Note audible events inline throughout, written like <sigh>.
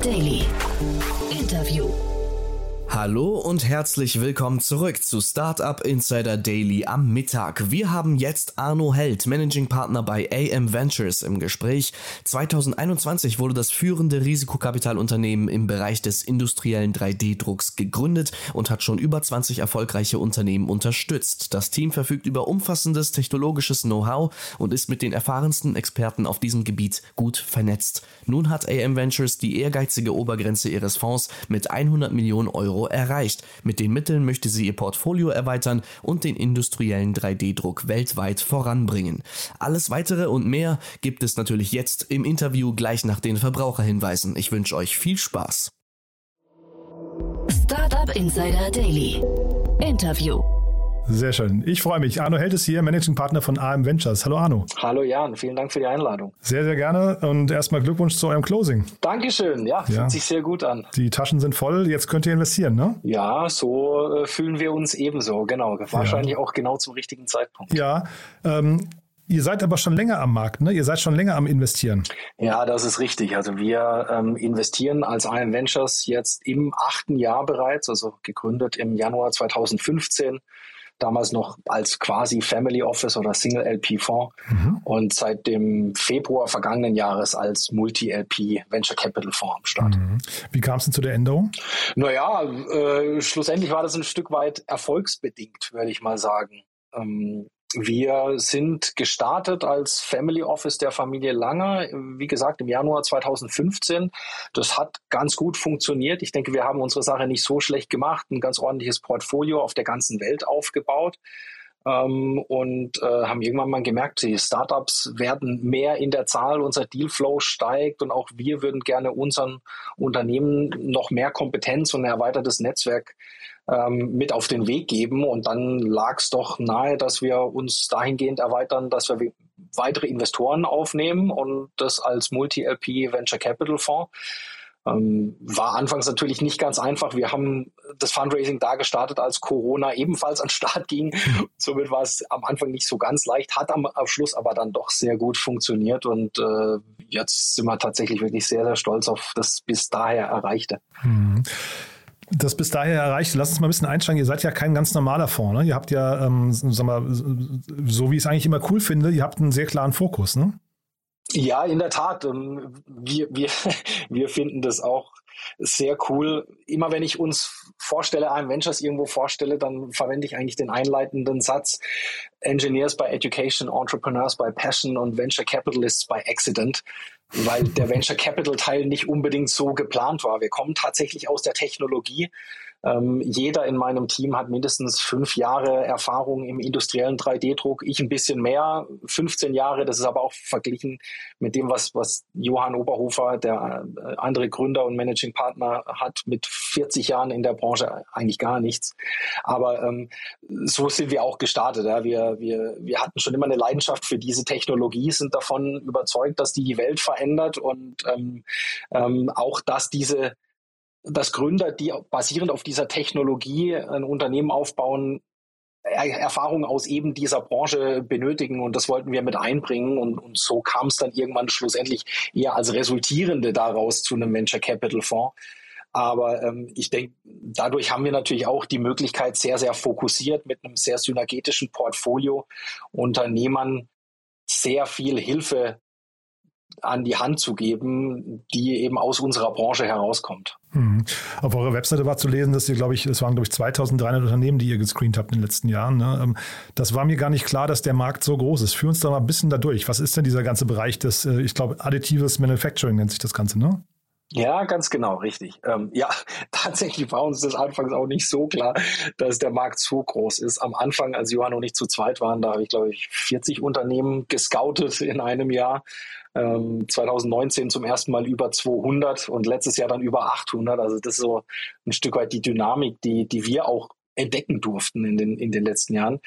Daily. Hallo und herzlich willkommen zurück zu Startup Insider Daily am Mittag. Wir haben jetzt Arno Held, Managing Partner bei AM Ventures im Gespräch. 2021 wurde das führende Risikokapitalunternehmen im Bereich des industriellen 3D-Drucks gegründet und hat schon über 20 erfolgreiche Unternehmen unterstützt. Das Team verfügt über umfassendes technologisches Know-how und ist mit den erfahrensten Experten auf diesem Gebiet gut vernetzt. Nun hat AM Ventures die ehrgeizige Obergrenze ihres Fonds mit 100 Millionen Euro erreicht. Mit den Mitteln möchte sie ihr Portfolio erweitern und den industriellen 3D-Druck weltweit voranbringen. Alles weitere und mehr gibt es natürlich jetzt im Interview gleich nach den Verbraucherhinweisen. Ich wünsche euch viel Spaß. Startup Insider Daily. Interview. Sehr schön. Ich freue mich. Arno Held ist hier, Managing Partner von AM Ventures. Hallo Arno. Hallo Jan, vielen Dank für die Einladung. Sehr, sehr gerne und erstmal Glückwunsch zu eurem Closing. Dankeschön, ja, ja. fühlt sich sehr gut an. Die Taschen sind voll, jetzt könnt ihr investieren, ne? Ja, so äh, fühlen wir uns ebenso, genau. Wahrscheinlich ja. auch genau zum richtigen Zeitpunkt. Ja, ähm, Ihr seid aber schon länger am Markt, ne? Ihr seid schon länger am Investieren. Ja, das ist richtig. Also wir ähm, investieren als IM Ventures jetzt im achten Jahr bereits, also gegründet im Januar 2015 damals noch als quasi Family Office oder Single LP Fonds mhm. und seit dem Februar vergangenen Jahres als Multi LP Venture Capital Fonds am Start. Mhm. Wie kam es denn zu der Änderung? Naja, äh, schlussendlich war das ein Stück weit erfolgsbedingt, würde ich mal sagen. Ähm, wir sind gestartet als Family Office der Familie Langer, wie gesagt, im Januar 2015. Das hat ganz gut funktioniert. Ich denke, wir haben unsere Sache nicht so schlecht gemacht, ein ganz ordentliches Portfolio auf der ganzen Welt aufgebaut. Ähm, und äh, haben irgendwann mal gemerkt, die Startups werden mehr in der Zahl, unser Dealflow steigt und auch wir würden gerne unseren Unternehmen noch mehr Kompetenz und ein erweitertes Netzwerk ähm, mit auf den Weg geben. Und dann lag es doch nahe, dass wir uns dahingehend erweitern, dass wir weitere Investoren aufnehmen und das als Multi-LP Venture Capital Fonds. Ähm, war anfangs natürlich nicht ganz einfach. Wir haben das Fundraising da gestartet, als Corona ebenfalls an den Start ging. <laughs> Somit war es am Anfang nicht so ganz leicht, hat am, am Schluss aber dann doch sehr gut funktioniert und äh, jetzt sind wir tatsächlich wirklich sehr, sehr stolz auf das bis daher Erreichte. Mhm das bis daher erreicht. Lass uns mal ein bisschen einsteigen. Ihr seid ja kein ganz normaler Fonds. Ne? Ihr habt ja, ähm, sag mal, so wie ich es eigentlich immer cool finde, ihr habt einen sehr klaren Fokus. Ne? Ja, in der Tat. Ähm, wir, wir, <laughs> wir finden das auch sehr cool. Immer wenn ich uns vorstelle, einem Ventures irgendwo vorstelle, dann verwende ich eigentlich den einleitenden Satz Engineers by Education, Entrepreneurs by Passion und Venture Capitalists by Accident, weil der Venture Capital Teil nicht unbedingt so geplant war. Wir kommen tatsächlich aus der Technologie ähm, jeder in meinem Team hat mindestens fünf Jahre Erfahrung im industriellen 3D-Druck. Ich ein bisschen mehr, 15 Jahre. Das ist aber auch verglichen mit dem, was, was Johann Oberhofer, der äh, andere Gründer und Managing Partner, hat mit 40 Jahren in der Branche eigentlich gar nichts. Aber ähm, so sind wir auch gestartet. Ja. Wir, wir, wir hatten schon immer eine Leidenschaft für diese Technologie, sind davon überzeugt, dass die die Welt verändert und ähm, ähm, auch, dass diese dass Gründer, die basierend auf dieser Technologie ein Unternehmen aufbauen, Erfahrungen aus eben dieser Branche benötigen und das wollten wir mit einbringen und, und so kam es dann irgendwann schlussendlich eher als resultierende daraus zu einem Venture Capital Fonds. Aber ähm, ich denke, dadurch haben wir natürlich auch die Möglichkeit, sehr, sehr fokussiert mit einem sehr synergetischen Portfolio Unternehmern sehr viel Hilfe an die Hand zu geben, die eben aus unserer Branche herauskommt. Mhm. Auf eurer Webseite war zu lesen, dass ihr, glaube ich, es waren, glaube ich, 2300 Unternehmen, die ihr gescreent habt in den letzten Jahren. Ne? Ähm, das war mir gar nicht klar, dass der Markt so groß ist. Führ uns da mal ein bisschen da durch. Was ist denn dieser ganze Bereich des, äh, ich glaube, additives Manufacturing nennt sich das Ganze, ne? Ja, ganz genau, richtig. Ähm, ja, <laughs> tatsächlich war uns das anfangs auch nicht so klar, dass der Markt so groß ist. Am Anfang, als Johann und ich zu zweit waren, da habe ich, glaube ich, 40 Unternehmen gescoutet in einem Jahr. Ähm, 2019 zum ersten Mal über 200 und letztes Jahr dann über 800. Also das ist so ein Stück weit die Dynamik, die, die wir auch entdecken durften in den, in den letzten Jahren.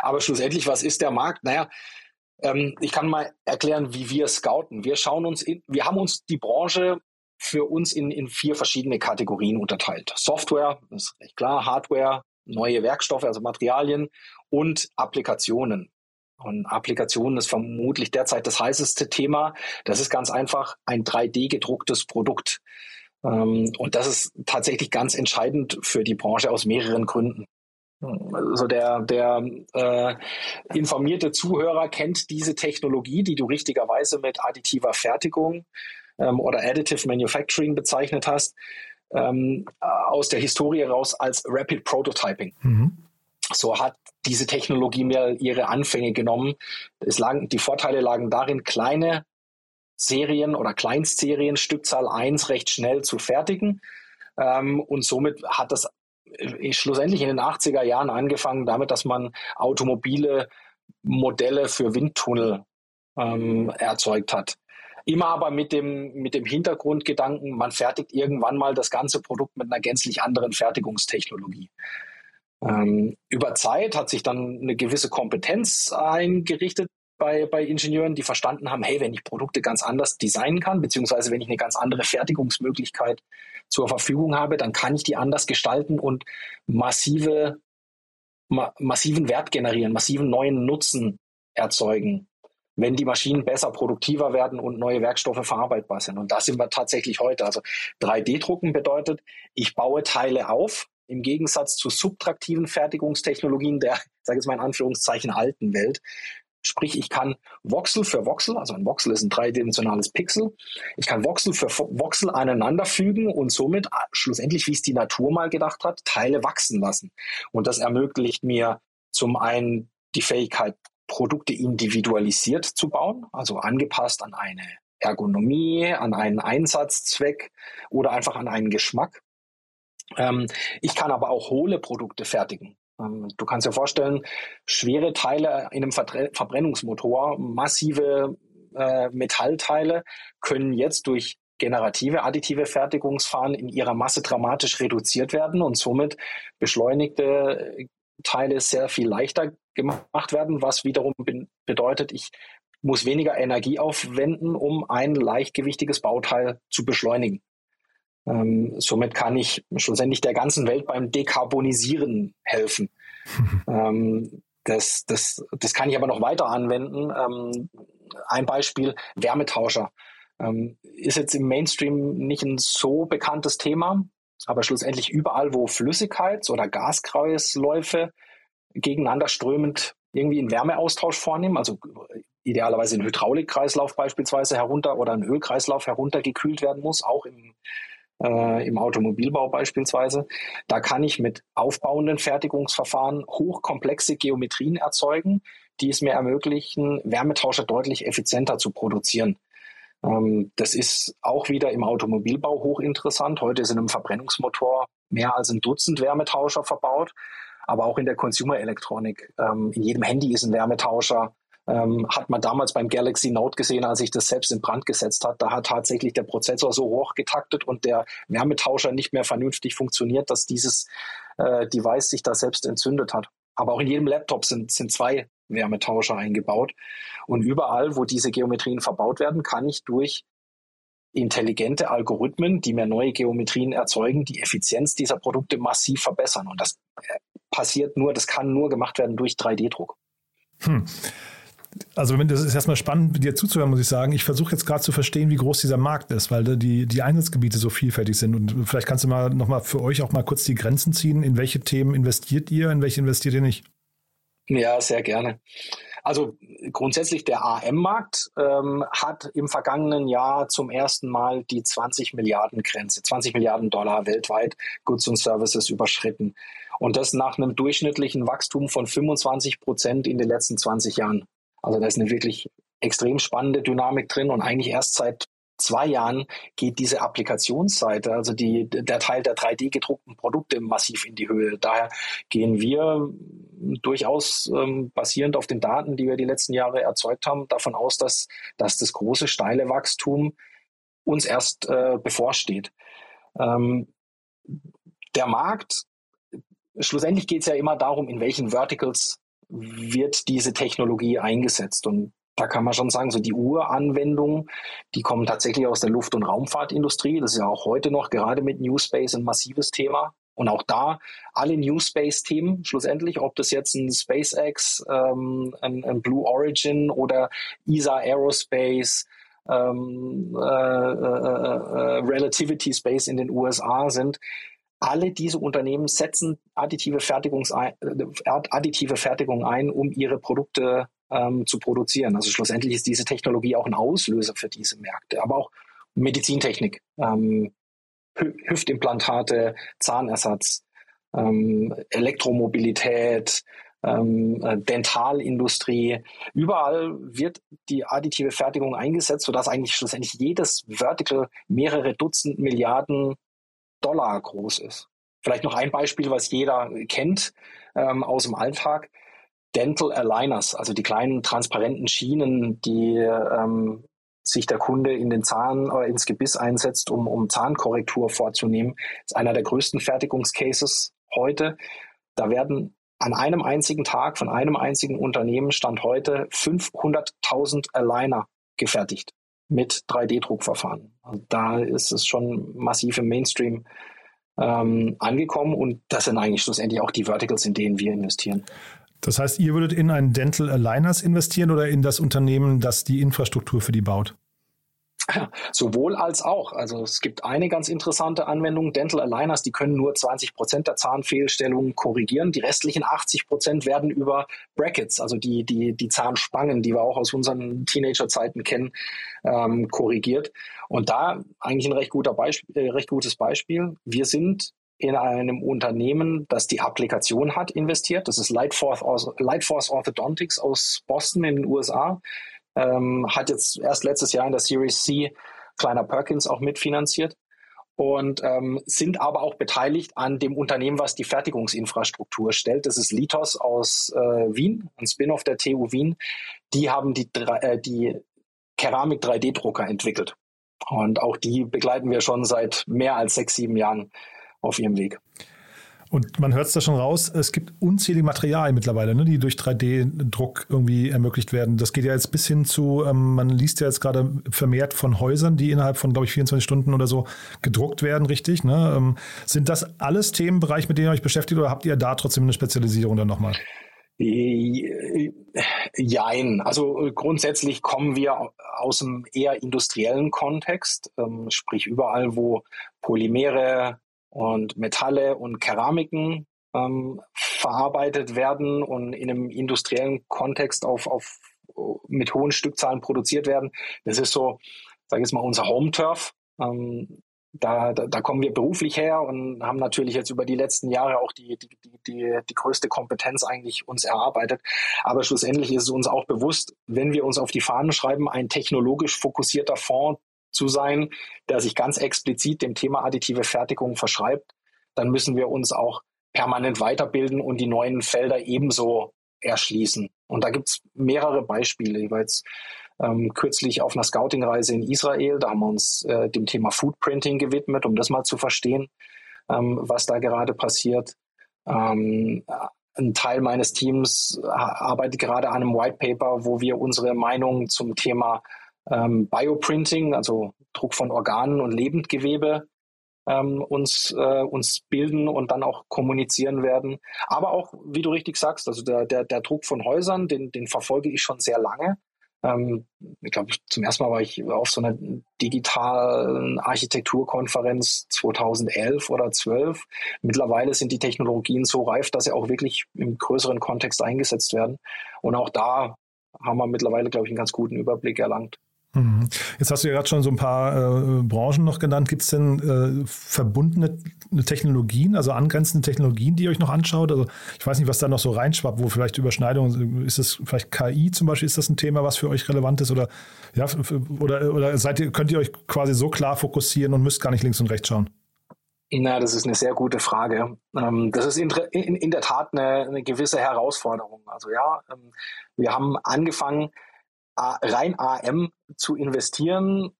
Aber schlussendlich, was ist der Markt? Naja, ähm, ich kann mal erklären, wie wir scouten. Wir schauen uns in, wir haben uns die Branche für uns in, in vier verschiedene Kategorien unterteilt. Software, das ist recht klar, Hardware, neue Werkstoffe, also Materialien und Applikationen. Und Applikationen ist vermutlich derzeit das heißeste Thema. Das ist ganz einfach ein 3D gedrucktes Produkt. Ähm, und das ist tatsächlich ganz entscheidend für die Branche aus mehreren Gründen. Also der, der äh, informierte Zuhörer kennt diese Technologie, die du richtigerweise mit additiver Fertigung ähm, oder Additive Manufacturing bezeichnet hast, ähm, aus der Historie raus als Rapid Prototyping. Mhm. So hat diese Technologie mir ihre Anfänge genommen. Es lagen, die Vorteile lagen darin, kleine Serien oder Kleinstserien, Stückzahl 1 recht schnell zu fertigen. Ähm, und somit hat das äh, schlussendlich in den 80er Jahren angefangen damit, dass man automobile Modelle für Windtunnel ähm, erzeugt hat. Immer aber mit dem, mit dem Hintergrundgedanken, man fertigt irgendwann mal das ganze Produkt mit einer gänzlich anderen Fertigungstechnologie. Ähm, über Zeit hat sich dann eine gewisse Kompetenz eingerichtet bei, bei Ingenieuren, die verstanden haben, hey, wenn ich Produkte ganz anders designen kann, beziehungsweise wenn ich eine ganz andere Fertigungsmöglichkeit zur Verfügung habe, dann kann ich die anders gestalten und massive, ma massiven Wert generieren, massiven neuen Nutzen erzeugen, wenn die Maschinen besser produktiver werden und neue Werkstoffe verarbeitbar sind. Und da sind wir tatsächlich heute. Also 3D-Drucken bedeutet, ich baue Teile auf, im Gegensatz zu subtraktiven Fertigungstechnologien der, sage ich mal in Anführungszeichen, alten Welt. Sprich, ich kann Voxel für Voxel, also ein Voxel ist ein dreidimensionales Pixel, ich kann Voxel für Voxel aneinanderfügen und somit ah, schlussendlich, wie es die Natur mal gedacht hat, Teile wachsen lassen. Und das ermöglicht mir zum einen die Fähigkeit, Produkte individualisiert zu bauen, also angepasst an eine Ergonomie, an einen Einsatzzweck oder einfach an einen Geschmack. Ähm, ich kann aber auch hohle Produkte fertigen. Ähm, du kannst dir vorstellen, schwere Teile in einem Verbrennungsmotor, massive äh, Metallteile können jetzt durch generative additive Fertigungsfahren in ihrer Masse dramatisch reduziert werden und somit beschleunigte Teile sehr viel leichter gemacht werden, was wiederum be bedeutet, ich muss weniger Energie aufwenden, um ein leichtgewichtiges Bauteil zu beschleunigen. Ähm, somit kann ich schlussendlich der ganzen Welt beim Dekarbonisieren helfen. <laughs> ähm, das, das, das kann ich aber noch weiter anwenden. Ähm, ein Beispiel, Wärmetauscher. Ähm, ist jetzt im Mainstream nicht ein so bekanntes Thema, aber schlussendlich überall, wo Flüssigkeits- oder Gaskreisläufe gegeneinander strömend irgendwie einen Wärmeaustausch vornehmen, also idealerweise ein Hydraulikkreislauf beispielsweise herunter oder ein Ölkreislauf heruntergekühlt werden muss, auch im äh, im Automobilbau beispielsweise. Da kann ich mit aufbauenden Fertigungsverfahren hochkomplexe Geometrien erzeugen, die es mir ermöglichen, Wärmetauscher deutlich effizienter zu produzieren. Ähm, das ist auch wieder im Automobilbau hochinteressant. Heute sind im Verbrennungsmotor mehr als ein Dutzend Wärmetauscher verbaut aber auch in der Consumer-Elektronik. Ähm, in jedem Handy ist ein Wärmetauscher ähm, hat man damals beim Galaxy Note gesehen, als ich das selbst in Brand gesetzt hat. Da hat tatsächlich der Prozessor so hoch getaktet und der Wärmetauscher nicht mehr vernünftig funktioniert, dass dieses äh, Device sich da selbst entzündet hat. Aber auch in jedem Laptop sind, sind zwei Wärmetauscher eingebaut. Und überall, wo diese Geometrien verbaut werden, kann ich durch intelligente Algorithmen, die mir neue Geometrien erzeugen, die Effizienz dieser Produkte massiv verbessern. Und das äh, passiert nur, das kann nur gemacht werden durch 3D-Druck. Hm also das ist erstmal spannend, dir zuzuhören, muss ich sagen. Ich versuche jetzt gerade zu verstehen, wie groß dieser Markt ist, weil die, die Einsatzgebiete so vielfältig sind. Und vielleicht kannst du mal nochmal für euch auch mal kurz die Grenzen ziehen. In welche Themen investiert ihr, in welche investiert ihr nicht? Ja, sehr gerne. Also grundsätzlich der AM-Markt ähm, hat im vergangenen Jahr zum ersten Mal die 20 Milliarden Grenze, 20 Milliarden Dollar weltweit Goods und Services überschritten. Und das nach einem durchschnittlichen Wachstum von 25 Prozent in den letzten 20 Jahren. Also da ist eine wirklich extrem spannende Dynamik drin und eigentlich erst seit zwei Jahren geht diese Applikationsseite, also die, der Teil der 3D gedruckten Produkte massiv in die Höhe. Daher gehen wir durchaus ähm, basierend auf den Daten, die wir die letzten Jahre erzeugt haben, davon aus, dass, dass das große, steile Wachstum uns erst äh, bevorsteht. Ähm, der Markt, schlussendlich geht es ja immer darum, in welchen Verticals wird diese Technologie eingesetzt. Und da kann man schon sagen, so die Uranwendungen, die kommen tatsächlich aus der Luft- und Raumfahrtindustrie. Das ist ja auch heute noch gerade mit New Space ein massives Thema. Und auch da alle New Space-Themen schlussendlich, ob das jetzt ein SpaceX, ähm, ein, ein, Blue Origin oder ESA Aerospace, ähm, äh, äh, äh, Relativity Space in den USA sind. Alle diese Unternehmen setzen additive, Fertigungs äh, additive Fertigung ein, um ihre Produkte ähm, zu produzieren. Also schlussendlich ist diese Technologie auch ein Auslöser für diese Märkte, aber auch Medizintechnik, ähm, Hüftimplantate, Zahnersatz, ähm, Elektromobilität, ähm, äh, Dentalindustrie. Überall wird die additive Fertigung eingesetzt, sodass eigentlich schlussendlich jedes Vertical mehrere Dutzend Milliarden Dollar groß ist. Vielleicht noch ein Beispiel, was jeder kennt ähm, aus dem Alltag. Dental Aligners, also die kleinen transparenten Schienen, die ähm, sich der Kunde in den Zahn oder ins Gebiss einsetzt, um, um Zahnkorrektur vorzunehmen, ist einer der größten Fertigungscases heute. Da werden an einem einzigen Tag von einem einzigen Unternehmen stand heute 500.000 Aligner gefertigt mit 3D-Druckverfahren. Und da ist es schon massiv im Mainstream ähm, angekommen und das sind eigentlich schlussendlich auch die Verticals, in denen wir investieren. Das heißt, ihr würdet in einen Dental Aligners investieren oder in das Unternehmen, das die Infrastruktur für die baut? <laughs> Sowohl als auch. Also es gibt eine ganz interessante Anwendung, Dental Aligners, die können nur 20 Prozent der Zahnfehlstellungen korrigieren. Die restlichen 80 Prozent werden über Brackets, also die, die, die Zahnspangen, die wir auch aus unseren Teenagerzeiten kennen, ähm, korrigiert. Und da eigentlich ein recht, guter Beispiel, äh, recht gutes Beispiel. Wir sind in einem Unternehmen, das die Applikation hat, investiert. Das ist Lightforce Orthodontics aus Boston in den USA ähm, hat jetzt erst letztes Jahr in der Series C Kleiner Perkins auch mitfinanziert und ähm, sind aber auch beteiligt an dem Unternehmen, was die Fertigungsinfrastruktur stellt. Das ist Litos aus äh, Wien, ein Spin-off der TU Wien. Die haben die, äh, die Keramik 3D-Drucker entwickelt. Und auch die begleiten wir schon seit mehr als sechs, sieben Jahren auf ihrem Weg. Und man hört es da schon raus, es gibt unzählige Materialien mittlerweile, ne, die durch 3D-Druck irgendwie ermöglicht werden. Das geht ja jetzt bis hin zu, ähm, man liest ja jetzt gerade vermehrt von Häusern, die innerhalb von, glaube ich, 24 Stunden oder so gedruckt werden, richtig. Ne? Ähm, sind das alles Themenbereiche, mit denen ihr euch beschäftigt oder habt ihr da trotzdem eine Spezialisierung dann nochmal? Jein. Also grundsätzlich kommen wir aus einem eher industriellen Kontext, ähm, sprich überall, wo Polymere, und Metalle und Keramiken ähm, verarbeitet werden und in einem industriellen Kontext auf, auf mit hohen Stückzahlen produziert werden. Das ist so, sage ich jetzt mal, unser Home-Turf. Ähm, da, da, da kommen wir beruflich her und haben natürlich jetzt über die letzten Jahre auch die, die, die, die, die größte Kompetenz eigentlich uns erarbeitet. Aber schlussendlich ist es uns auch bewusst, wenn wir uns auf die Fahnen schreiben, ein technologisch fokussierter Fonds zu sein, der sich ganz explizit dem Thema additive Fertigung verschreibt, dann müssen wir uns auch permanent weiterbilden und die neuen Felder ebenso erschließen. Und da gibt es mehrere Beispiele. Ich war jetzt ähm, kürzlich auf einer Scouting-Reise in Israel, da haben wir uns äh, dem Thema Foodprinting gewidmet, um das mal zu verstehen, ähm, was da gerade passiert. Ähm, ein Teil meines Teams arbeitet gerade an einem White Paper, wo wir unsere Meinung zum Thema ähm, Bioprinting, also Druck von Organen und Lebendgewebe, ähm, uns, äh, uns bilden und dann auch kommunizieren werden. Aber auch, wie du richtig sagst, also der, der, der Druck von Häusern, den, den verfolge ich schon sehr lange. Ähm, ich glaube, zum ersten Mal war ich auf so einer digitalen Architekturkonferenz 2011 oder 12. Mittlerweile sind die Technologien so reif, dass sie auch wirklich im größeren Kontext eingesetzt werden. Und auch da haben wir mittlerweile, glaube ich, einen ganz guten Überblick erlangt. Mhm. Jetzt hast du ja gerade schon so ein paar äh, Branchen noch genannt. Gibt es denn äh, verbundene Technologien, also angrenzende Technologien, die ihr euch noch anschaut? Also ich weiß nicht, was da noch so reinschwappt, wo vielleicht Überschneidungen, ist es vielleicht KI zum Beispiel, ist das ein Thema, was für euch relevant ist? Oder, ja, oder, oder seid ihr, könnt ihr euch quasi so klar fokussieren und müsst gar nicht links und rechts schauen? Na, das ist eine sehr gute Frage. Ähm, das ist in, der Tat eine, eine gewisse Herausforderung. Also ja, ähm, wir haben angefangen, rein AM zu investieren,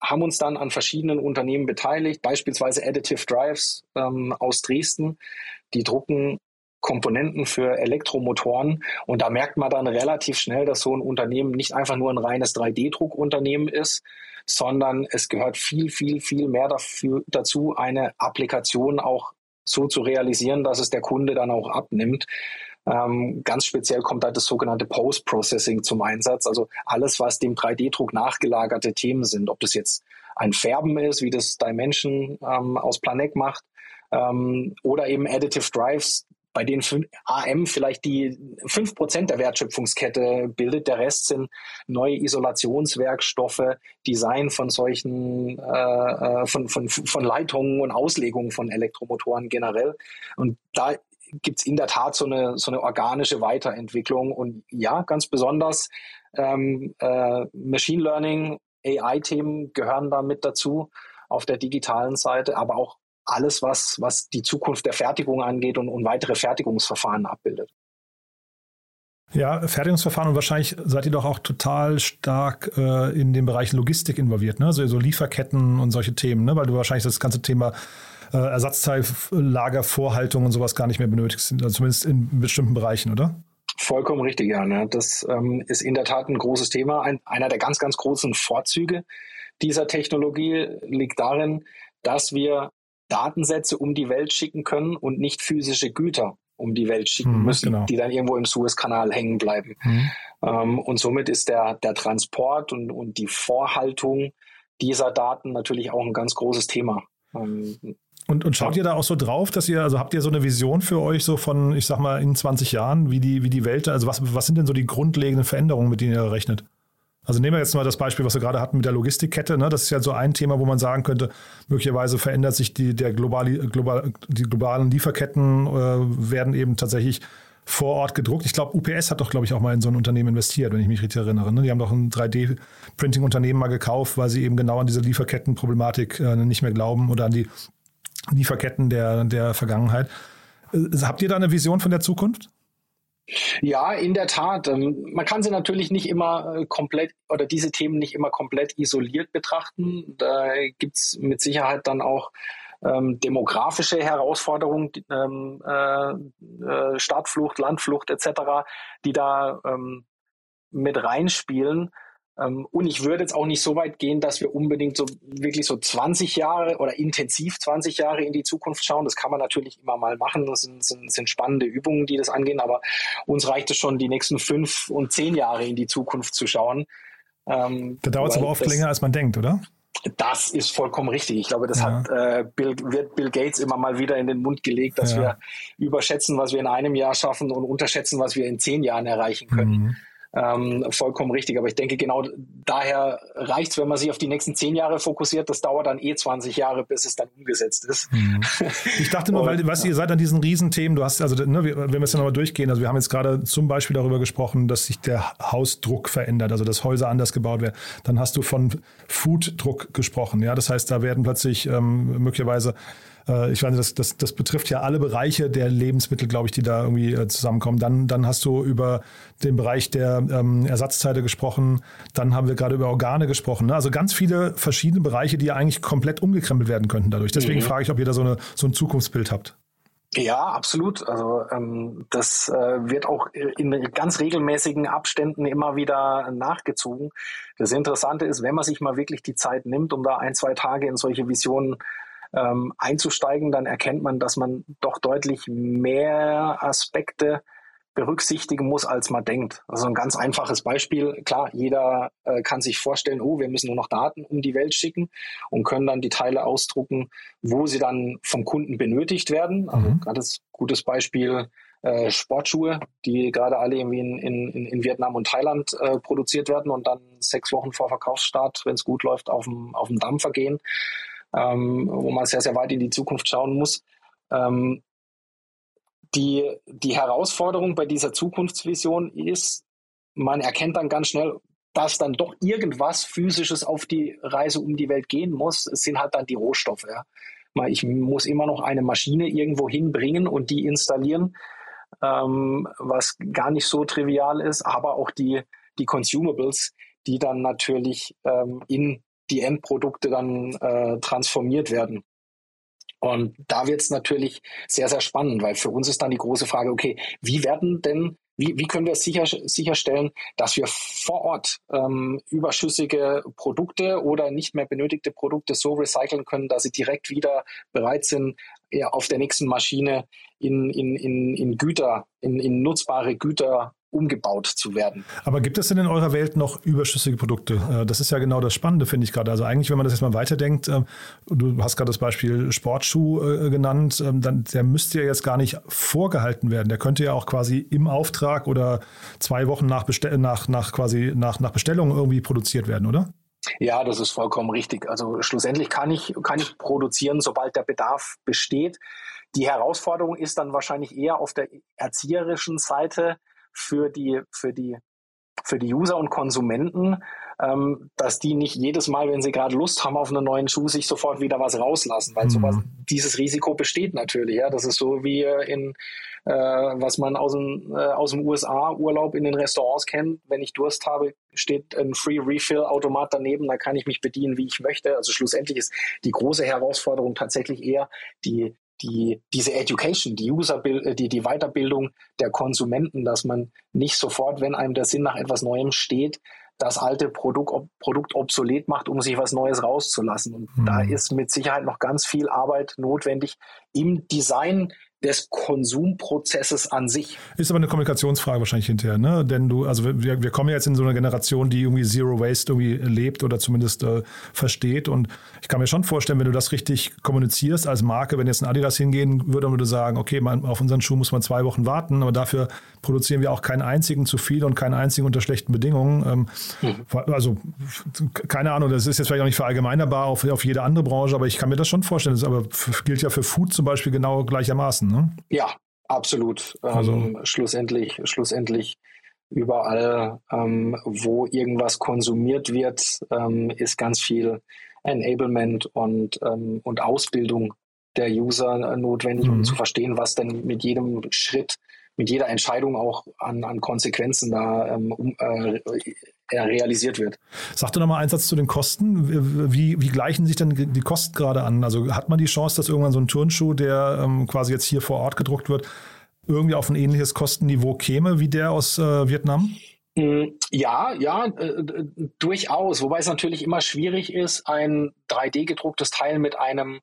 haben uns dann an verschiedenen Unternehmen beteiligt, beispielsweise Additive Drives ähm, aus Dresden. Die drucken Komponenten für Elektromotoren. Und da merkt man dann relativ schnell, dass so ein Unternehmen nicht einfach nur ein reines 3D-Druckunternehmen ist, sondern es gehört viel, viel, viel mehr dafür, dazu, eine Applikation auch so zu realisieren, dass es der Kunde dann auch abnimmt. Ähm, ganz speziell kommt da das sogenannte Post-Processing zum Einsatz, also alles, was dem 3D-Druck nachgelagerte Themen sind, ob das jetzt ein Färben ist, wie das Dimension ähm, aus Planec macht, ähm, oder eben Additive Drives, bei denen AM vielleicht die fünf Prozent der Wertschöpfungskette bildet. Der Rest sind neue Isolationswerkstoffe, Design von solchen, äh, äh von, von, von Leitungen und Auslegungen von Elektromotoren generell. Und da gibt es in der Tat so eine, so eine organische Weiterentwicklung. Und ja, ganz besonders ähm, äh, Machine Learning, AI-Themen gehören da mit dazu auf der digitalen Seite, aber auch alles, was, was die Zukunft der Fertigung angeht und, und weitere Fertigungsverfahren abbildet. Ja, Fertigungsverfahren und wahrscheinlich seid ihr doch auch total stark äh, in den Bereich Logistik involviert, ne? Also so Lieferketten und solche Themen, ne? Weil du wahrscheinlich das ganze Thema äh, Ersatzteillagervorhaltung und sowas gar nicht mehr benötigst, also zumindest in bestimmten Bereichen, oder? Vollkommen richtig, ja. Ne? Das ähm, ist in der Tat ein großes Thema. Ein, einer der ganz, ganz großen Vorzüge dieser Technologie liegt darin, dass wir Datensätze um die Welt schicken können und nicht physische Güter um die Welt schicken hm, müssen, genau. die dann irgendwo im Suezkanal hängen bleiben. Hm. Ähm, und somit ist der, der Transport und, und die Vorhaltung dieser Daten natürlich auch ein ganz großes Thema. Ähm, und, und schaut ihr da auch so drauf, dass ihr, also habt ihr so eine Vision für euch so von, ich sag mal, in 20 Jahren, wie die, wie die Welt, also was, was sind denn so die grundlegenden Veränderungen, mit denen ihr rechnet? Also nehmen wir jetzt mal das Beispiel, was wir gerade hatten mit der Logistikkette. Ne? Das ist ja so ein Thema, wo man sagen könnte, möglicherweise verändert sich die, der globale, global, die globalen Lieferketten, äh, werden eben tatsächlich vor Ort gedruckt. Ich glaube, UPS hat doch, glaube ich, auch mal in so ein Unternehmen investiert, wenn ich mich richtig erinnere. Ne? Die haben doch ein 3D-Printing-Unternehmen mal gekauft, weil sie eben genau an diese Lieferkettenproblematik äh, nicht mehr glauben oder an die Lieferketten der, der Vergangenheit. Äh, habt ihr da eine Vision von der Zukunft? Ja, in der Tat. Ähm, man kann sie natürlich nicht immer äh, komplett oder diese Themen nicht immer komplett isoliert betrachten. Da gibt's mit Sicherheit dann auch ähm, demografische Herausforderungen, ähm, äh, äh, Stadtflucht, Landflucht etc., die da ähm, mit reinspielen. Ähm, und ich würde jetzt auch nicht so weit gehen, dass wir unbedingt so wirklich so 20 Jahre oder intensiv 20 Jahre in die Zukunft schauen. Das kann man natürlich immer mal machen. Das sind, sind, sind spannende Übungen, die das angehen. Aber uns reicht es schon, die nächsten fünf und zehn Jahre in die Zukunft zu schauen. Ähm, da dauert es aber oft das, länger, als man denkt, oder? Das ist vollkommen richtig. Ich glaube, das ja. hat äh, Bill, wird Bill Gates immer mal wieder in den Mund gelegt, dass ja. wir überschätzen, was wir in einem Jahr schaffen und unterschätzen, was wir in zehn Jahren erreichen können. Mhm ähm, vollkommen richtig. Aber ich denke, genau daher reicht es, wenn man sich auf die nächsten zehn Jahre fokussiert. Das dauert dann eh 20 Jahre, bis es dann umgesetzt ist. Mhm. <laughs> Ich dachte nur, weil, weißt du, ihr seid an diesen Riesenthemen, du hast, also, ne, wenn wir es ja nochmal durchgehen, also wir haben jetzt gerade zum Beispiel darüber gesprochen, dass sich der Hausdruck verändert, also dass Häuser anders gebaut werden. Dann hast du von Fooddruck gesprochen, ja. Das heißt, da werden plötzlich ähm, möglicherweise äh, ich weiß das, das, das betrifft ja alle Bereiche der Lebensmittel, glaube ich, die da irgendwie äh, zusammenkommen. Dann, dann hast du über den Bereich der ähm, Ersatzteile gesprochen. Dann haben wir gerade über Organe gesprochen. Ne? Also ganz viele verschiedene Bereiche, die ja eigentlich komplett umgekrempelt werden könnten dadurch. Deswegen mhm. frage ich, ob ihr da so, eine, so ein Zukunftsbild habt. Ja, absolut. Also ähm, das äh, wird auch in ganz regelmäßigen Abständen immer wieder nachgezogen. Das Interessante ist, wenn man sich mal wirklich die Zeit nimmt, um da ein, zwei Tage in solche Visionen ähm, einzusteigen, dann erkennt man, dass man doch deutlich mehr Aspekte berücksichtigen muss, als man denkt. Also ein ganz einfaches Beispiel. Klar, jeder äh, kann sich vorstellen, oh, wir müssen nur noch Daten um die Welt schicken und können dann die Teile ausdrucken, wo sie dann vom Kunden benötigt werden. Also mhm. gerade das gutes Beispiel äh, Sportschuhe, die gerade alle irgendwie in, in, in Vietnam und Thailand äh, produziert werden und dann sechs Wochen vor Verkaufsstart, wenn es gut läuft, auf dem, auf dem Dampfer gehen ähm, wo man sehr, sehr weit in die Zukunft schauen muss. Ähm, die, die Herausforderung bei dieser Zukunftsvision ist, man erkennt dann ganz schnell, dass dann doch irgendwas Physisches auf die Reise um die Welt gehen muss. Es sind halt dann die Rohstoffe. Ja. Ich muss immer noch eine Maschine irgendwo hinbringen und die installieren, ähm, was gar nicht so trivial ist, aber auch die, die Consumables, die dann natürlich ähm, in die Endprodukte dann äh, transformiert werden. Und da wird es natürlich sehr, sehr spannend, weil für uns ist dann die große Frage, okay, wie werden denn wie, wie können wir sicher, sicherstellen, dass wir vor Ort ähm, überschüssige Produkte oder nicht mehr benötigte Produkte so recyceln können, dass sie direkt wieder bereit sind, ja, auf der nächsten Maschine in, in, in, in Güter, in, in nutzbare Güter umgebaut zu werden. Aber gibt es denn in eurer Welt noch überschüssige Produkte? Äh, das ist ja genau das Spannende, finde ich gerade. Also eigentlich, wenn man das jetzt mal weiterdenkt, ähm, du hast gerade das Beispiel Sportschuh äh, genannt, ähm, dann der müsste ja jetzt gar nicht vorgehalten werden. Der könnte ja auch quasi im Auftrag oder zwei Wochen nach, Bestell nach, nach quasi nach, nach Bestellung irgendwie produziert werden, oder? Ja, das ist vollkommen richtig. Also schlussendlich kann ich, kann ich produzieren, sobald der Bedarf besteht. Die Herausforderung ist dann wahrscheinlich eher auf der erzieherischen Seite, für die, für die, für die User und Konsumenten, ähm, dass die nicht jedes Mal, wenn sie gerade Lust haben auf einen neuen Schuh, sich sofort wieder was rauslassen, weil mhm. sowas, dieses Risiko besteht natürlich. Ja, das ist so wie in äh, was man aus dem, äh, aus dem USA-Urlaub in den Restaurants kennt. Wenn ich Durst habe, steht ein Free Refill-Automat daneben, da kann ich mich bedienen, wie ich möchte. Also schlussendlich ist die große Herausforderung tatsächlich eher die die, diese Education, die User, äh, die, die Weiterbildung der Konsumenten, dass man nicht sofort, wenn einem der Sinn nach etwas Neuem steht, das alte Produkt, Produkt obsolet macht, um sich was Neues rauszulassen. Und mhm. da ist mit Sicherheit noch ganz viel Arbeit notwendig im Design des Konsumprozesses an sich. Ist aber eine Kommunikationsfrage wahrscheinlich hinterher, ne? Denn du, also wir, wir kommen jetzt in so eine Generation, die irgendwie Zero Waste irgendwie lebt oder zumindest äh, versteht. Und ich kann mir schon vorstellen, wenn du das richtig kommunizierst als Marke, wenn jetzt ein Adidas hingehen würde und würde sagen, okay, man, auf unseren Schuh muss man zwei Wochen warten, aber dafür produzieren wir auch keinen einzigen zu viel und keinen einzigen unter schlechten Bedingungen. Ähm, mhm. Also keine Ahnung, das ist jetzt vielleicht auch nicht verallgemeinerbar auf, auf jede andere Branche, aber ich kann mir das schon vorstellen. Das aber gilt ja für Food zum Beispiel genau gleichermaßen. Ne? Ja, absolut. Also. Ähm, schlussendlich, schlussendlich überall, ähm, wo irgendwas konsumiert wird, ähm, ist ganz viel Enablement und, ähm, und Ausbildung der User notwendig, um mhm. zu verstehen, was denn mit jedem Schritt, mit jeder Entscheidung auch an, an Konsequenzen da ähm, um, äh, realisiert wird. Sag doch nochmal einen Satz zu den Kosten. Wie, wie gleichen sich denn die Kosten gerade an? Also hat man die Chance, dass irgendwann so ein Turnschuh, der ähm, quasi jetzt hier vor Ort gedruckt wird, irgendwie auf ein ähnliches Kostenniveau käme wie der aus äh, Vietnam? Mm, ja, ja, äh, durchaus. Wobei es natürlich immer schwierig ist, ein 3D-gedrucktes Teil mit einem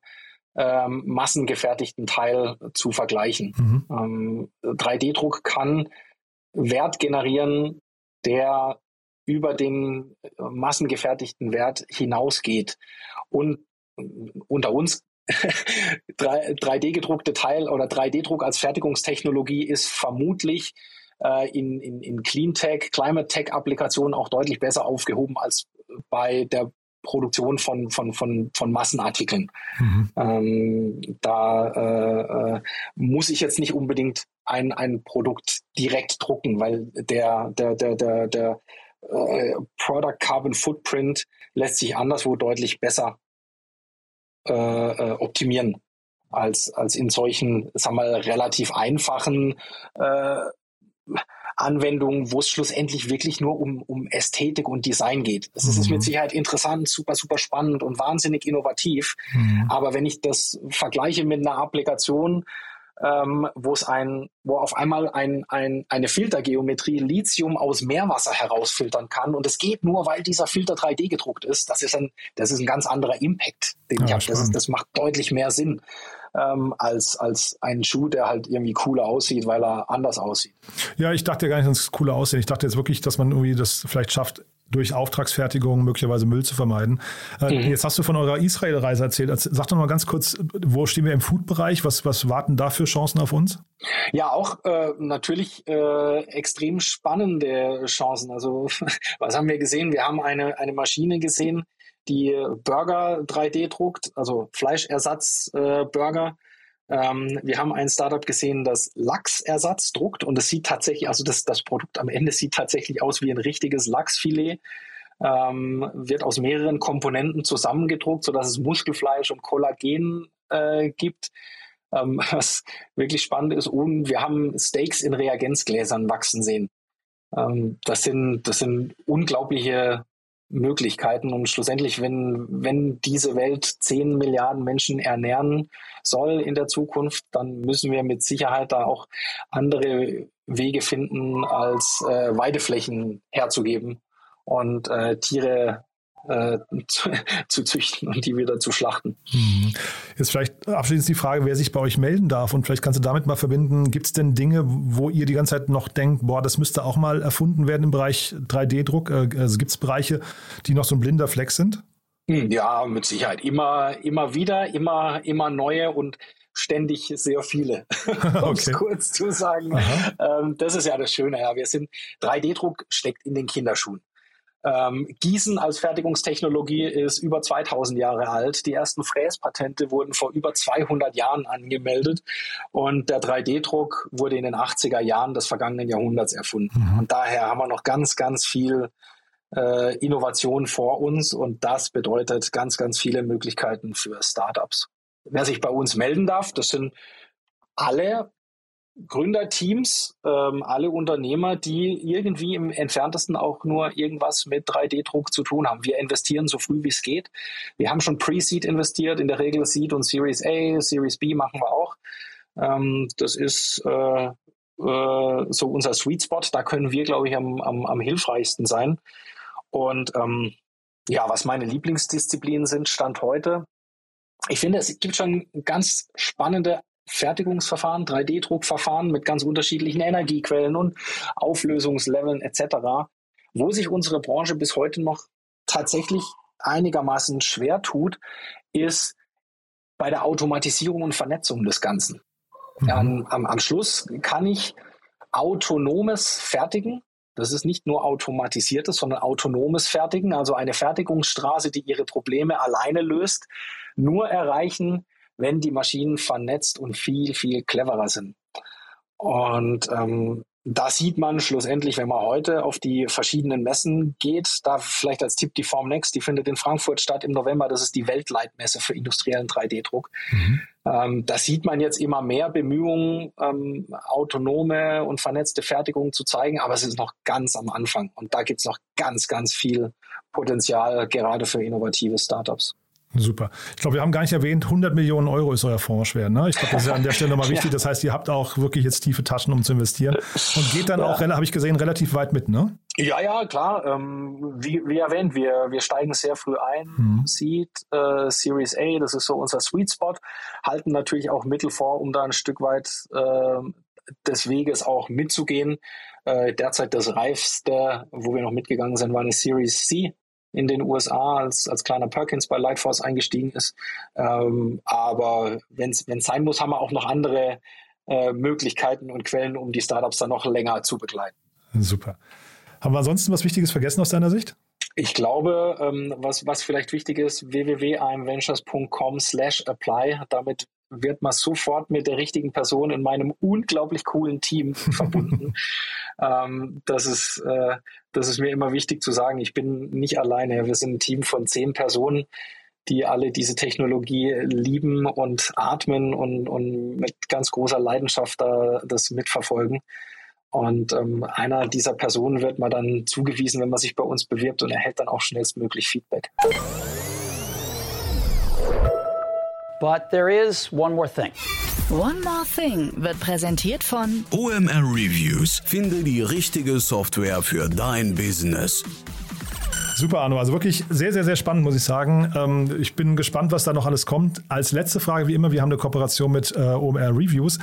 ähm, massengefertigten Teil zu vergleichen. Mhm. Ähm, 3D-Druck kann Wert generieren, der über den äh, massengefertigten Wert hinausgeht. Und unter uns <laughs> 3D-gedruckte Teil oder 3D-Druck als Fertigungstechnologie ist vermutlich äh, in, in, in Cleantech, Climate Tech-Applikationen auch deutlich besser aufgehoben als bei der Produktion von, von, von, von Massenartikeln. Mhm. Ähm, da äh, äh, muss ich jetzt nicht unbedingt ein, ein Produkt direkt drucken, weil der, der, der, der, der äh, Product Carbon Footprint lässt sich anderswo deutlich besser äh, äh, optimieren als, als in solchen, sagen wir, relativ einfachen äh, Anwendungen, wo es schlussendlich wirklich nur um, um Ästhetik und Design geht. Das ist mhm. mit Sicherheit interessant, super, super spannend und wahnsinnig innovativ. Mhm. Aber wenn ich das vergleiche mit einer Applikation, ähm, wo es ein, wo auf einmal ein, ein, eine Filtergeometrie Lithium aus Meerwasser herausfiltern kann. Und es geht nur, weil dieser Filter 3D gedruckt ist. Das ist ein, das ist ein ganz anderer Impact, den ja, ich habe. Das, das macht deutlich mehr Sinn. Ähm, als, als ein Schuh, der halt irgendwie cooler aussieht, weil er anders aussieht. Ja, ich dachte gar nicht, dass es cooler aussieht. Ich dachte jetzt wirklich, dass man irgendwie das vielleicht schafft, durch Auftragsfertigung möglicherweise Müll zu vermeiden. Äh, mhm. Jetzt hast du von eurer Israel-Reise erzählt. Sag doch mal ganz kurz, wo stehen wir im Food-Bereich? Was, was warten da für Chancen auf uns? Ja, auch äh, natürlich äh, extrem spannende Chancen. Also <laughs> was haben wir gesehen? Wir haben eine, eine Maschine gesehen, die Burger 3D druckt, also Fleischersatz-Burger. Äh, ähm, wir haben ein Startup gesehen, das Lachsersatz druckt und es sieht tatsächlich, also das, das Produkt am Ende sieht tatsächlich aus wie ein richtiges Lachsfilet. Ähm, wird aus mehreren Komponenten zusammengedruckt, sodass es Muskelfleisch und Kollagen äh, gibt. Ähm, <laughs> was wirklich spannend ist. Und wir haben Steaks in Reagenzgläsern wachsen sehen. Ähm, das, sind, das sind unglaubliche Möglichkeiten. Und schlussendlich, wenn, wenn diese Welt 10 Milliarden Menschen ernähren soll in der Zukunft, dann müssen wir mit Sicherheit da auch andere Wege finden, als äh, Weideflächen herzugeben und äh, Tiere äh, zu, <laughs> zu, züchten und die wieder zu schlachten. Mhm. Jetzt vielleicht abschließend die Frage, wer sich bei euch melden darf und vielleicht kannst du damit mal verbinden, gibt es denn Dinge, wo ihr die ganze Zeit noch denkt, boah, das müsste auch mal erfunden werden im Bereich 3D-Druck? Äh, also gibt es Bereiche, die noch so ein blinder Fleck sind? Hm, ja, mit Sicherheit. Immer, immer wieder, immer, immer neue und ständig sehr viele, <laughs> um es kurz zu sagen. Ähm, das ist ja das Schöne. Ja. Wir sind 3D-Druck steckt in den Kinderschuhen. Ähm, Gießen als Fertigungstechnologie ist über 2000 Jahre alt. Die ersten Fräspatente wurden vor über 200 Jahren angemeldet und der 3D-Druck wurde in den 80er Jahren des vergangenen Jahrhunderts erfunden. Mhm. Und daher haben wir noch ganz, ganz viel äh, Innovation vor uns und das bedeutet ganz, ganz viele Möglichkeiten für Startups. Wer sich bei uns melden darf, das sind alle Gründerteams, ähm, alle Unternehmer, die irgendwie im entferntesten auch nur irgendwas mit 3D-Druck zu tun haben. Wir investieren so früh wie es geht. Wir haben schon Pre-Seed investiert, in der Regel Seed und Series A, Series B machen wir auch. Ähm, das ist äh, äh, so unser Sweet Spot. Da können wir, glaube ich, am, am, am hilfreichsten sein. Und ähm, ja, was meine Lieblingsdisziplinen sind, Stand heute. Ich finde, es gibt schon ganz spannende Fertigungsverfahren, 3D-Druckverfahren mit ganz unterschiedlichen Energiequellen und Auflösungsleveln etc., wo sich unsere Branche bis heute noch tatsächlich einigermaßen schwer tut, ist bei der Automatisierung und Vernetzung des Ganzen. Mhm. Am, am, am Schluss kann ich autonomes Fertigen, das ist nicht nur automatisiertes, sondern autonomes Fertigen, also eine Fertigungsstraße, die ihre Probleme alleine löst, nur erreichen, wenn die Maschinen vernetzt und viel, viel cleverer sind. Und ähm, da sieht man schlussendlich, wenn man heute auf die verschiedenen Messen geht, da vielleicht als Tipp die Formnext, die findet in Frankfurt statt im November. Das ist die Weltleitmesse für industriellen 3D-Druck. Mhm. Ähm, da sieht man jetzt immer mehr Bemühungen, ähm, autonome und vernetzte Fertigung zu zeigen, aber es ist noch ganz am Anfang. Und da gibt es noch ganz, ganz viel Potenzial, gerade für innovative Startups. Super. Ich glaube, wir haben gar nicht erwähnt, 100 Millionen Euro ist euer Fonds schwer. Ne? Ich glaube, das ist ja an der Stelle nochmal <laughs> wichtig. Das heißt, ihr habt auch wirklich jetzt tiefe Taschen, um zu investieren. Und geht dann ja. auch, habe ich gesehen, relativ weit mit, ne? Ja, ja, klar. Ähm, wie, wie erwähnt, wir, wir steigen sehr früh ein. Mhm. Seed, äh, Series A, das ist so unser Sweet Spot. Halten natürlich auch Mittel vor, um da ein Stück weit äh, des Weges auch mitzugehen. Äh, derzeit das reifste, wo wir noch mitgegangen sind, war eine Series C in den USA als, als kleiner Perkins bei Lightforce eingestiegen ist. Ähm, aber wenn es sein muss, haben wir auch noch andere äh, Möglichkeiten und Quellen, um die Startups dann noch länger zu begleiten. Super. Haben wir ansonsten was Wichtiges vergessen aus deiner Sicht? Ich glaube, ähm, was, was vielleicht wichtig ist, www.imventures.com slash apply. Damit wird man sofort mit der richtigen Person in meinem unglaublich coolen Team <laughs> verbunden. ähm, das, ist, äh, das ist mir immer wichtig zu sagen. Ich bin nicht alleine. Wir sind ein Team von zehn Personen, die alle diese Technologie lieben und atmen und, und mit ganz großer Leidenschaft da, das mitverfolgen. Und ähm, einer dieser Personen wird man dann zugewiesen, wenn man sich bei uns bewirbt und erhält dann auch schnellstmöglich Feedback. But there is one more thing. One More Thing wird präsentiert von OMR Reviews. Finde die richtige Software für dein Business. Super, Arno. Also wirklich sehr, sehr, sehr spannend, muss ich sagen. Ähm, ich bin gespannt, was da noch alles kommt. Als letzte Frage, wie immer, wir haben eine Kooperation mit äh, OMR Reviews.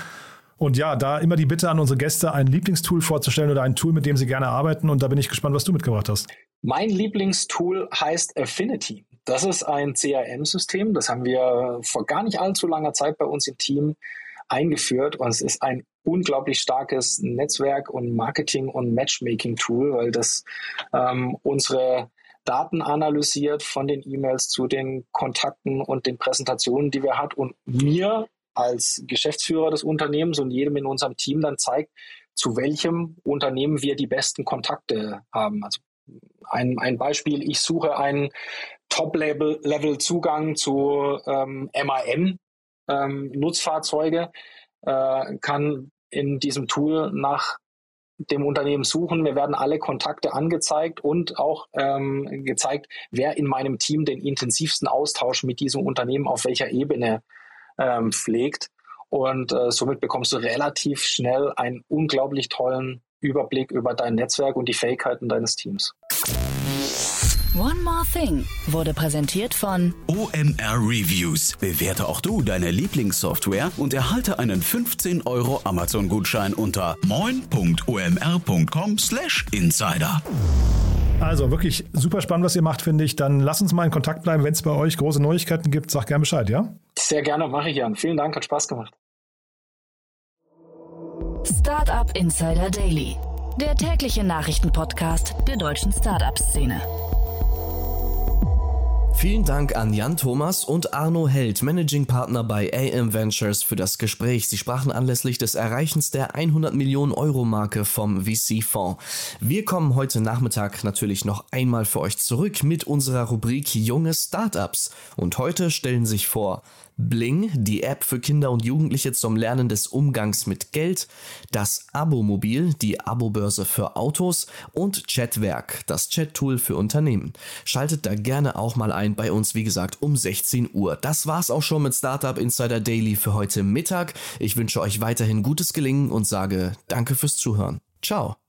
Und ja, da immer die Bitte an unsere Gäste, ein Lieblingstool vorzustellen oder ein Tool, mit dem sie gerne arbeiten. Und da bin ich gespannt, was du mitgebracht hast. Mein Lieblingstool heißt Affinity. Das ist ein CRM-System, das haben wir vor gar nicht allzu langer Zeit bei uns im Team eingeführt. Und es ist ein unglaublich starkes Netzwerk und Marketing- und Matchmaking-Tool, weil das ähm, unsere Daten analysiert von den E-Mails zu den Kontakten und den Präsentationen, die wir hat. Und mir als Geschäftsführer des Unternehmens und jedem in unserem Team dann zeigt, zu welchem Unternehmen wir die besten Kontakte haben. Also ein, ein Beispiel, ich suche einen Top-Level-Zugang zu ähm, MAN, ähm, äh, kann in diesem Tool nach dem Unternehmen suchen. Mir werden alle Kontakte angezeigt und auch ähm, gezeigt, wer in meinem Team den intensivsten Austausch mit diesem Unternehmen auf welcher Ebene ähm, pflegt. Und äh, somit bekommst du relativ schnell einen unglaublich tollen Überblick über dein Netzwerk und die Fähigkeiten deines Teams. One More Thing wurde präsentiert von OMR Reviews. Bewerte auch du deine Lieblingssoftware und erhalte einen 15 Euro Amazon-Gutschein unter moin.omr.com/insider. Also wirklich super spannend, was ihr macht, finde ich. Dann lasst uns mal in Kontakt bleiben. Wenn es bei euch große Neuigkeiten gibt, sag gerne Bescheid, ja? Sehr gerne, mache ich Jan. Vielen Dank, hat Spaß gemacht. Startup Insider Daily, der tägliche Nachrichtenpodcast der deutschen Startup-Szene. Vielen Dank an Jan Thomas und Arno Held, Managing Partner bei AM Ventures, für das Gespräch. Sie sprachen anlässlich des Erreichens der 100 Millionen Euro Marke vom VC-Fonds. Wir kommen heute Nachmittag natürlich noch einmal für euch zurück mit unserer Rubrik Junge Startups. Und heute stellen sich vor Bling, die App für Kinder und Jugendliche zum Lernen des Umgangs mit Geld, das Abomobil, die Abobörse für Autos und Chatwerk, das Chat-Tool für Unternehmen. Schaltet da gerne auch mal ein bei uns, wie gesagt, um 16 Uhr. Das war's auch schon mit Startup Insider Daily für heute Mittag. Ich wünsche euch weiterhin gutes Gelingen und sage Danke fürs Zuhören. Ciao.